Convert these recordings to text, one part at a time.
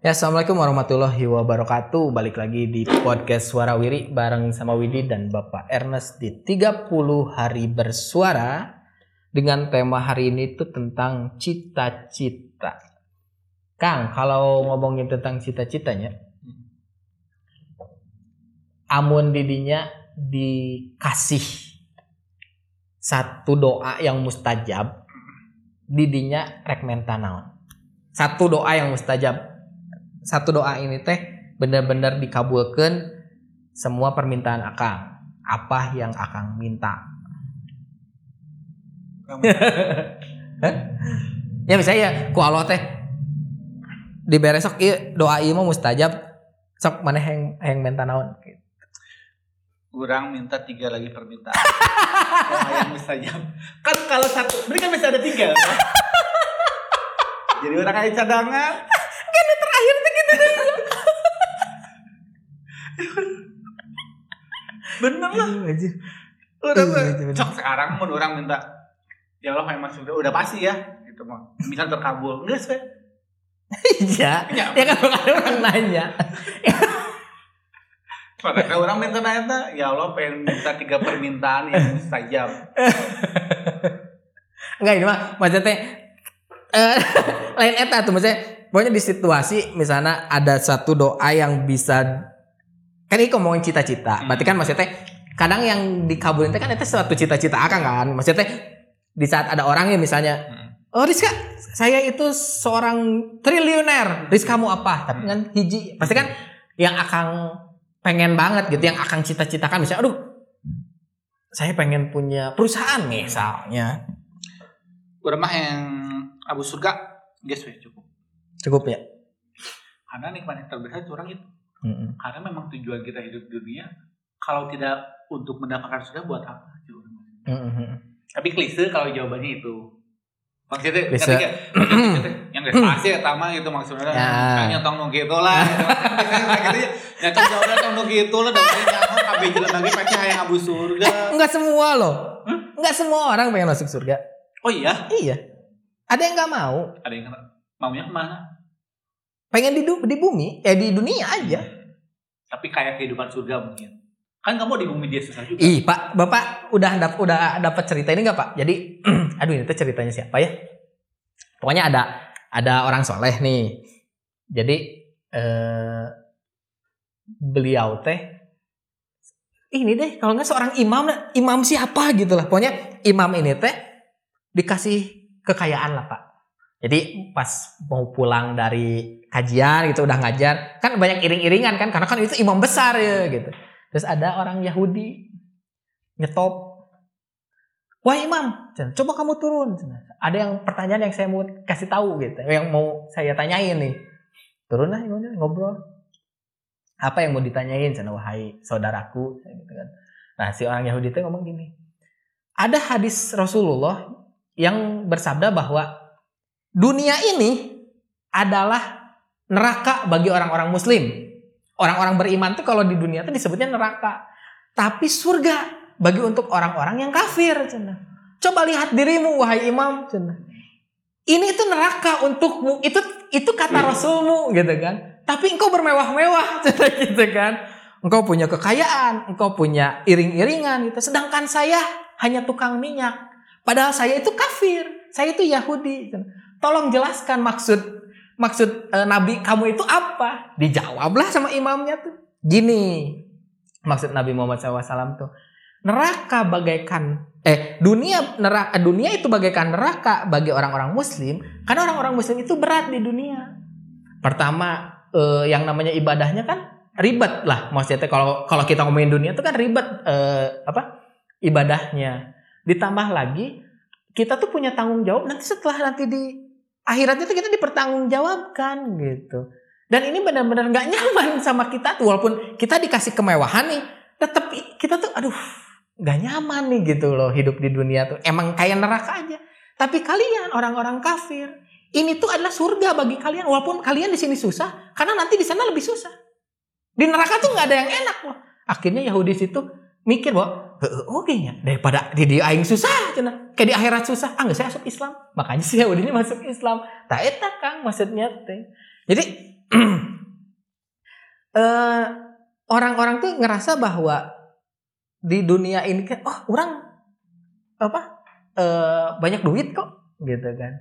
Ya, Assalamualaikum warahmatullahi wabarakatuh. Balik lagi di podcast Suara Wiri bareng sama Widi dan Bapak Ernest di 30 hari bersuara dengan tema hari ini tuh tentang cita-cita. Kang, kalau ngomongin tentang cita-citanya, amun didinya dikasih satu doa yang mustajab, didinya rek naon. Satu doa yang mustajab satu doa ini teh benar-benar dikabulkan semua permintaan akang. Apa yang akang minta? Ya misalnya ya. Ku Allah teh. Di beresok iya doa iya mau mustajab. Sok mana yang yang minta naon? Kurang minta tiga lagi permintaan. Yang mustajab. Kan kalau satu berarti kan masih ada tiga. Kan? jadi orang kayak cadangan kan terakhir tuh gitu bener lah. Udah Iya, iya, bener. cok sekarang mau orang minta ya Allah yang masuk udah pasti ya. Gitu mah bisa terkabul. Enggak sih iya. Ya ya kan ada orang nanya. Padahal orang minta nanya ya Allah pengen minta tiga permintaan yang mustajab Enggak ini mah maksudnya eh lain eta tuh maksudnya pokoknya di situasi misalnya ada satu doa yang bisa kan ini ngomongin cita-cita. Berarti kan maksudnya kadang yang dikabulin teh kan itu suatu cita-cita akang kan. Maksudnya di saat ada orangnya misalnya Oh Rizka, saya itu seorang triliuner. Rizka kamu apa? Tapi kan hiji, pasti kan yang akang pengen banget gitu, yang akang cita-citakan misalnya, aduh, saya pengen punya perusahaan misalnya. udah mah yang abu surga guys cukup Cukup ya? karena nikmat yang terbesar itu orang itu Mm-mm. karena memang tujuan kita hidup di dunia kalau tidak untuk mendapatkan surga buat apa. Mm-mm. tapi klise kalau jawabannya itu maksudnya Klise. gitu, yang gak pasti ya tama gitu maksudnya Ya. kan nyetong nu gitu lah gitu. ya nyetong jawaban nyetong nu gitu lah dan nyaho kabeh jalan lagi pasti hayang abu surga Enggak semua loh. Enggak semua orang pengen masuk surga. oh iya Iya. Ada yang nggak mau. ada yang kena maunya ke mana Pengen di, di bumi, ya di dunia aja. tapi kayak kehidupan surga mungkin kan kamu di bumi dia susah juga Ih, Pak, Bapak udah dap udah dapat cerita ini nggak Pak? Jadi, aduh ini tuh ceritanya siapa ya? Pokoknya ada ada orang soleh nih. Jadi eh, beliau teh ini deh kalau nggak seorang imam imam siapa gitu lah pokoknya imam ini teh dikasih kekayaan lah pak jadi pas mau pulang dari kajian gitu udah ngajar kan banyak iring-iringan kan karena kan itu imam besar ya gitu. Terus ada orang Yahudi nyetop wah imam coba kamu turun. Ada yang pertanyaan yang saya mau kasih tahu gitu yang mau saya tanyain nih. Turun lah imamnya ngobrol. Apa yang mau ditanyain? Sana wahai saudaraku gitu kan. Nah si orang Yahudi itu ngomong gini ada hadis Rasulullah yang bersabda bahwa dunia ini adalah neraka bagi orang-orang muslim. Orang-orang beriman tuh kalau di dunia tuh disebutnya neraka. Tapi surga bagi untuk orang-orang yang kafir coba lihat dirimu wahai imam ini itu neraka untukmu. Itu itu kata rasulmu gitu kan. Tapi engkau bermewah-mewah gitu kan. Engkau punya kekayaan engkau punya iring-iringan gitu. Sedangkan saya hanya tukang minyak. Padahal saya itu kafir. Saya itu Yahudi cenah. Tolong jelaskan maksud maksud eh, nabi kamu itu apa? Dijawablah sama imamnya tuh. Gini maksud Nabi Muhammad SAW tuh neraka bagaikan eh dunia neraka dunia itu bagaikan neraka bagi orang-orang muslim karena orang-orang muslim itu berat di dunia. Pertama eh, yang namanya ibadahnya kan ribet lah. Maksudnya kalau kalau kita ngomongin dunia itu kan ribet eh, apa ibadahnya. Ditambah lagi kita tuh punya tanggung jawab nanti setelah nanti di akhirat itu kita dipertanggungjawabkan gitu. Dan ini benar-benar nggak nyaman sama kita tuh walaupun kita dikasih kemewahan nih tetap kita tuh aduh nggak nyaman nih gitu loh hidup di dunia tuh. Emang kayak neraka aja. Tapi kalian orang-orang kafir ini tuh adalah surga bagi kalian walaupun kalian di sini susah karena nanti di sana lebih susah. Di neraka tuh nggak ada yang enak loh. Akhirnya Yahudi situ mikir bahwa "Heeh, oke nya daripada di dia aing susah cenah kayak di akhirat susah. Ah saya masuk Islam. Makanya si Yahudi ini masuk Islam. Tak eta kang maksudnya teh. Jadi eh orang-orang tuh ngerasa bahwa di dunia ini kan oh orang apa eh banyak duit kok gitu kan.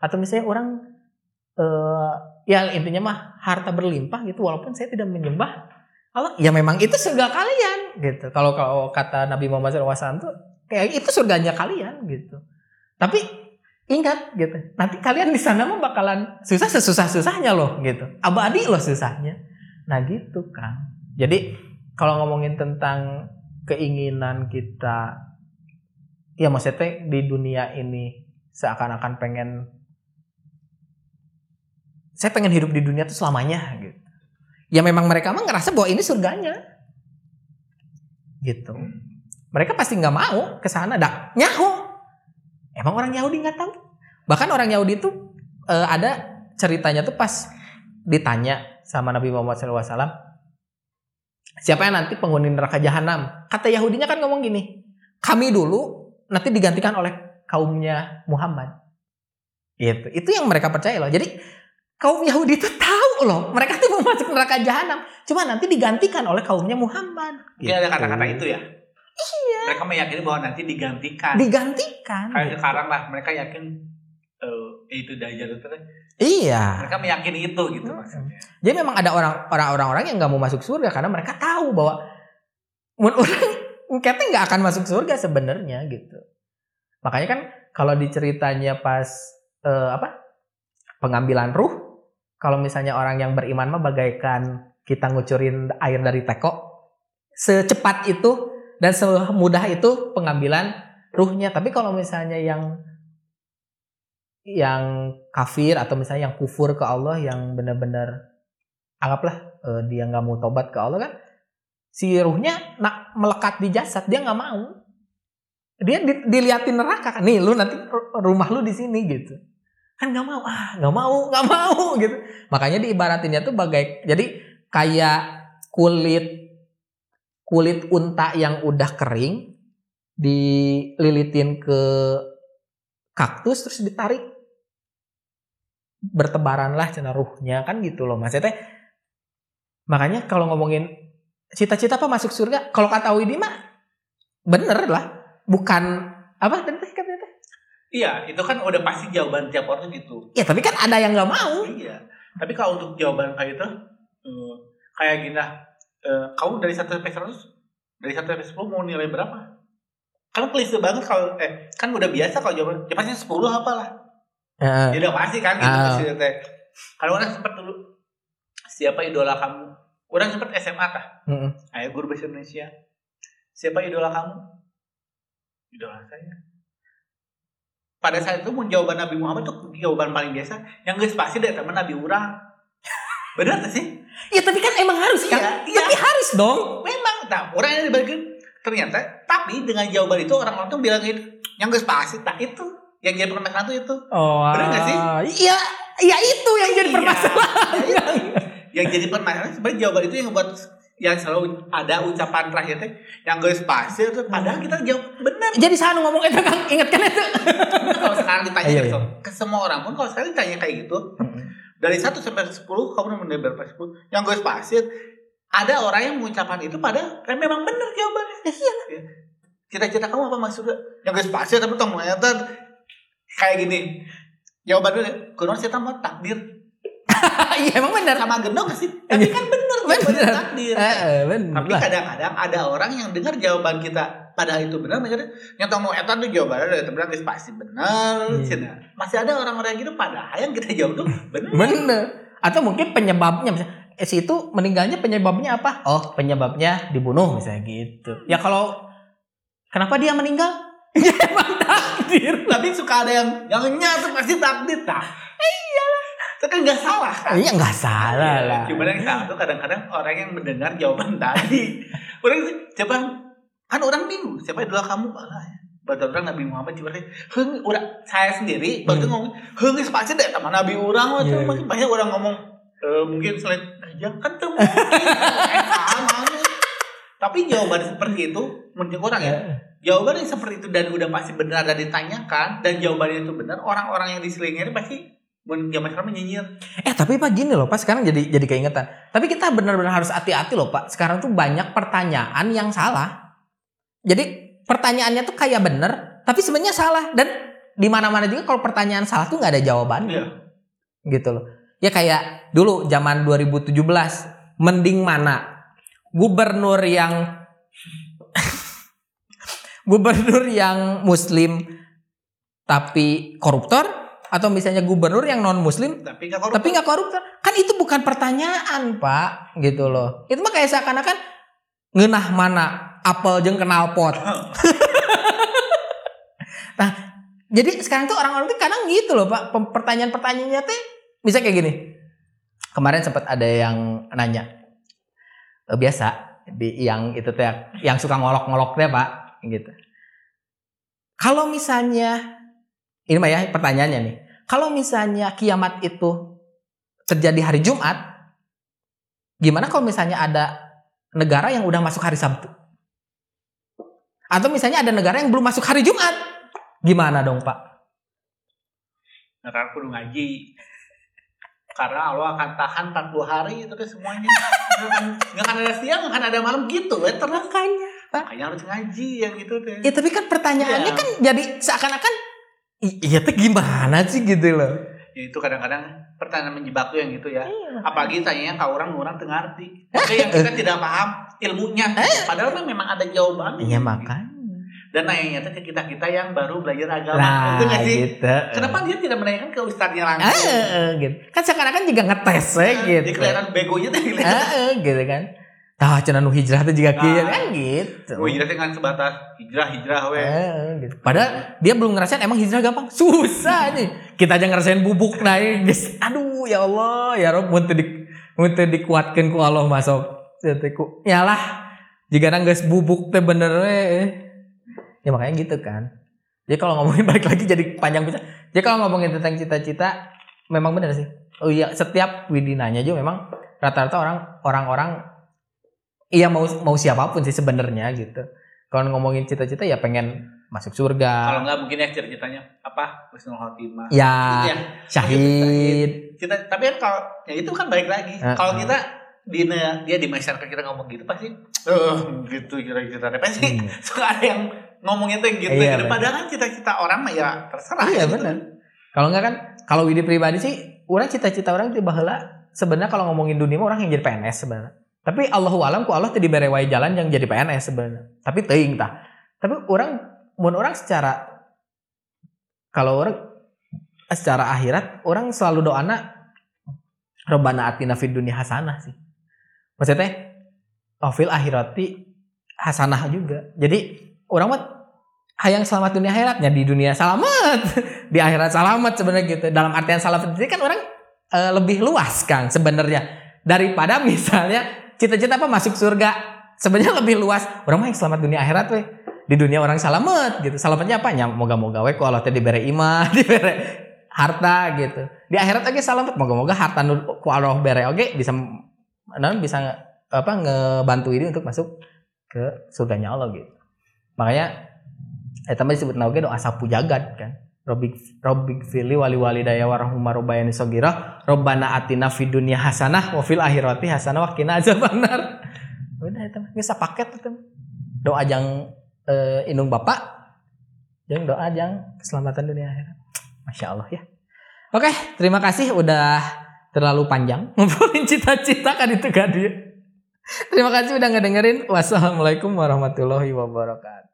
Atau misalnya orang eh ya intinya mah harta berlimpah gitu walaupun saya tidak menyembah Allah ya memang itu surga kalian gitu. Kalau kalau kata Nabi Muhammad SAW tuh kayak itu surganya kalian gitu. Tapi ingat gitu. Nanti kalian di sana mah bakalan susah sesusah susahnya loh gitu. Abadi loh susahnya. Nah gitu kan jadi kalau ngomongin tentang keinginan kita ya maksudnya di dunia ini seakan-akan pengen saya pengen hidup di dunia itu selamanya ya memang mereka mah ngerasa bahwa ini surganya. Gitu. Mereka pasti nggak mau ke sana. Dak nyaho. Emang orang Yahudi nggak tahu? Bahkan orang Yahudi itu eh, ada ceritanya tuh pas ditanya sama Nabi Muhammad SAW siapa yang nanti penghuni neraka jahanam? Kata Yahudinya kan ngomong gini kami dulu nanti digantikan oleh kaumnya Muhammad. Itu itu yang mereka percaya loh. Jadi kaum Yahudi itu tahu loh mereka tuh mau masuk neraka jahanam cuma nanti digantikan oleh kaumnya Muhammad Mungkin ada Gitu. kata-kata itu ya. Iya. Mereka meyakini bahwa nanti digantikan. digantikan Kayak sekarang lah mereka yakin eh, itu dajjal itu iya Mereka meyakini itu gitu Hmm. maksudnya. Jadi memang ada orang orang-orang yang nggak mau masuk surga karena mereka tahu bahwa mun orang kita nggak akan masuk surga sebenarnya gitu. Makanya kan kalau diceritanya pas eh, apa pengambilan ruh, kalau misalnya orang yang beriman mah bagaikan kita ngucurin air dari teko, secepat itu dan semudah itu pengambilan ruhnya. Tapi kalau misalnya yang yang kafir atau misalnya yang kufur ke Allah yang benar-benar anggaplah eh, dia nggak mau tobat ke Allah kan si ruhnya nak melekat di jasad dia nggak mau dia di- diliatin neraka kan nih lu nanti ru- rumah lu di sini gitu kan nggak mau. Ah nggak mau nggak mau gitu. Makanya diibaratinnya tuh bagai jadi kayak kulit kulit unta yang udah kering dililitin ke kaktus terus ditarik. Bertebaran lah cina ruhnya kan gitu loh. Maksudnya makanya kalau ngomongin cita-cita apa masuk surga kalau kata Widi mah bener lah. Bukan apa katanya teh? Iya, itu kan udah pasti jawaban tiap orang gitu. ya tapi kan ada yang nggak mau Iya. Tapi kalau untuk jawaban kayak itu eh, kayak gini lah. Eh, kamu dari 1 sampai 100 dari 1 sampai 10 mau nilai berapa? Kan klise banget kalau eh kan udah biasa kalau jawaban ya pasti 10 apalah. Heeh. Ya udah pasti kan gitu Ah. pasti teh. Kalau orang sempat dulu siapa idola kamu? Orang sempat SMA kah? Heeh. Ayo guru bahasa Indonesia. Siapa idola kamu? Idola saya. Pada saat itu mau jawaban Nabi Muhammad tuh jawaban paling biasa. Yang guys pasti dari teman Nabi orang. Benar gak sih? ya tapi kan emang harus kan Iya, iya. tapi harus dong Memang. Nah, orang yang dibalikin ternyata. Tapi dengan jawaban itu orang-orang tuh bilang gitu. Yang guys pasti. Tak itu. Yang jadi permasalahan tuh itu. oh Bener nggak sih? iya iya itu yang jadi Iya. permasalahan Yang jadi permasalahan sebenarnya jawaban itu yang ngebuat yang selalu ada ucapan terakhir teh yang guys pasti itu padahal kita jawab benar. Jadi sana ngomong itu kan ingat kan itu kalau sekarang ditanya Iya, iya. ke semua orang pun kalau sekarang ditanya kayak gitu dari 1 sampai 10 kamu nomor berapa 10 yang gue pasir ada orang yang mengucapkan itu pada kan memang benar jawabannya. Iya cita-cita kamu apa maksudnya yang gue pasir tapi tong ternyata kayak gini. Jawabannya kuno saya tambah takdir iya emang benar. Sama gendong sih? Tapi kan benar Bener. takdir. Eh, eh, benar tapi kadang-kadang ada orang yang dengar jawaban kita padahal itu benar maksudnya yang tahu mau etan tuh jawabannya dari guys pasti benar Hmm. cina. masih ada orang-orang yang gitu padahal yang kita jawab tuh benar. Bener. Atau mungkin penyebabnya misalnya eh, si itu meninggalnya penyebabnya apa? Oh penyebabnya dibunuh misalnya gitu. Ya kalau kenapa dia meninggal? Ya emang takdir. Tapi suka ada yang yang nyatu pasti takdir tak iya itu kan nggak salah kan iya nggak salah Iya, lah Cuman yang salah tuh kadang-kadang orang yang mendengar jawaban tadi. Orang siapa kan orang bingung siapa idola kamu malah ya. Baru orang Nabi Muhammad cuma heng udah saya sendiri baru Hmm. ngomong heng pasti deh teman Nabi orang wah Iya. mungkin banyak orang ngomong eh, mungkin selain aja kan tuh mungkin Eh, sama nih. Tapi jawaban seperti itu menurut orang ya jawaban yang seperti itu dan udah pasti benar dan ditanyakan dan jawabannya itu benar orang-orang yang di sekelilingnya itu pasti zaman sekarang nyinyir Eh tapi pak gini loh pak sekarang jadi jadi keingetan. Tapi kita benar-benar harus hati-hati loh pak. Sekarang tuh banyak pertanyaan yang salah. Jadi pertanyaannya tuh kayak bener, tapi sebenarnya salah. Dan di mana-mana juga kalau pertanyaan salah tuh nggak ada jawabannya. Iya. Gitu loh. Ya kayak dulu zaman 2017, mending mana? Gubernur yang gubernur yang muslim tapi koruptor atau misalnya gubernur yang non muslim tapi nggak koruptor. tapi nggak koruptor. Kan itu bukan pertanyaan pak gitu loh. Itu mah kayak seakan-akan ngenah mana apel jeng kenal pot. Nah jadi sekarang tuh orang-orang tuh kadang gitu loh pak. Pertanyaan-pertanyaannya tuh bisa kayak gini. Kemarin sempat ada yang nanya "Eh, biasa di yang itu teh yang suka ngolok-ngolok teh pak? Gitu. Kalau misalnya ini mah ya pertanyaannya nih kalau misalnya kiamat itu terjadi hari Jumat, gimana kalau misalnya ada negara yang udah masuk hari Sabtu? Atau misalnya ada negara yang belum masuk hari Jumat? Gimana dong Pak? Ntar kudu ngaji. Karena Allah akan tahan 40 hari itu kan semuanya. Nggak akan, ada siang, nggak akan ada malam gitu. Ya, terus Makanya. makanya harus ngaji yang gitu deh. Ya tapi kan pertanyaannya Iya. kan jadi seakan-akan "I- iya tuh gimana sih gitu loh. Ya, itu kadang-kadang pertanyaan menjebak tuh yang gitu ya. Iya. Apalagi tanyanya ke orang orang tengah arti. Oke yang kita tidak paham ilmunya. Padahal kan memang ada jawabannya. Iya makanya. Dan tuh ke kita-kita yang baru belajar agama. Nah, itu nggak sih? gitu. Kenapa dia tidak menanyakan ke ustadznya Eh, langsung? eh, gitu. Kan seakan-akan juga ngetes we, gitu. Dia kelihatan begonya tuh. Eh, eh, gitu kan. Tah cenah nu hijrah teh juga kieu Nah. kan gitu. Gue hijrah dengan sebatas hijrah hijrah we. Eh, gitu. Padahal dia belum ngerasain emang hijrah gampang. Susah nih. Kita aja ngerasain bubuk naik, guys. Aduh, ya Allah, ya Rob mun teu di mun teu dikuatkeun ku Allah masuk. Teu ku. Yalah. Jika nang geus bubuk teh bener we. Ya makanya gitu kan. Jadi kalau ngomongin balik lagi jadi panjang bisa. Jadi kalau ngomongin tentang cita-cita memang benar sih. Oh iya, setiap widinanya juga memang rata-rata orang orang-orang iya mau mau siapa pun sih sebenarnya gitu. Kalau ngomongin cita-cita ya pengen masuk surga. Kalau nggak mungkin ya cita-citanya apa? Husnul khotimah. Ya, Iya. syahid. Cita, tapi kan kalau ya itu kan balik lagi. Heeh. Kalau kita di dia di masyarakat kita ngomong gitu pasti eh gitu kira-kira pasti Hmm. suka ada yang ngomongnya tuh gitu Iya, gitu. benar. padahal kan cita-cita orang mah ya terserah Iya gitu. benar. Kalau enggak kan kalau Widi pribadi sih orang cita-cita orang tiba heula sebenarnya kalau ngomongin dunia mah orang yang jadi PNS sebenarnya. Tapi Allahu alam ku Allah teu dibere wae jalan yang jadi PNS sebenarnya. Tapi teuing tah. Tapi orang mun orang secara kalau orang secara akhirat orang selalu doana Robbana atina fid dunya hasanah sih. Maksudnya oh akhirati hasanah juga. Jadi orang mah hayang selamat dunia akhiratnya di dunia selamat di akhirat selamat sebenarnya gitu dalam artian selamat itu kan orang eh, lebih luas kang sebenarnya daripada misalnya cita-cita apa? Masuk surga. Sebenarnya lebih luas. Orang mah yang selamat dunia akhirat weh. Di dunia orang selamat gitu. Selamatnya apa? Nya moga-moga we ku Allah teh dibere iman dibere harta gitu. Di akhirat lagi selamat. Moga-moga harta nu ku Allah bere oke bisa non bisa apa ngebantu ini untuk masuk ke surganya Allah gitu. Makanya eh tambah disebut oge doa sapu jagat kan Robik Robik fili wali wali daya warahumma robbayani sogira Robbana atina fid dunya hasanah wa fil akhirati hasanah. Wa qina azabannar udah itu geus paket itu doa jang eh, indung bapak. Jeung doa jang keselamatan dunia akhirat. Masya Allah ya. Oke terima kasih. Udah terlalu panjang. Ngobrolin cita-cita kan itu kan dia terima kasih udah ngedengerin. Wassalamualaikum warahmatullahi wabarakatuh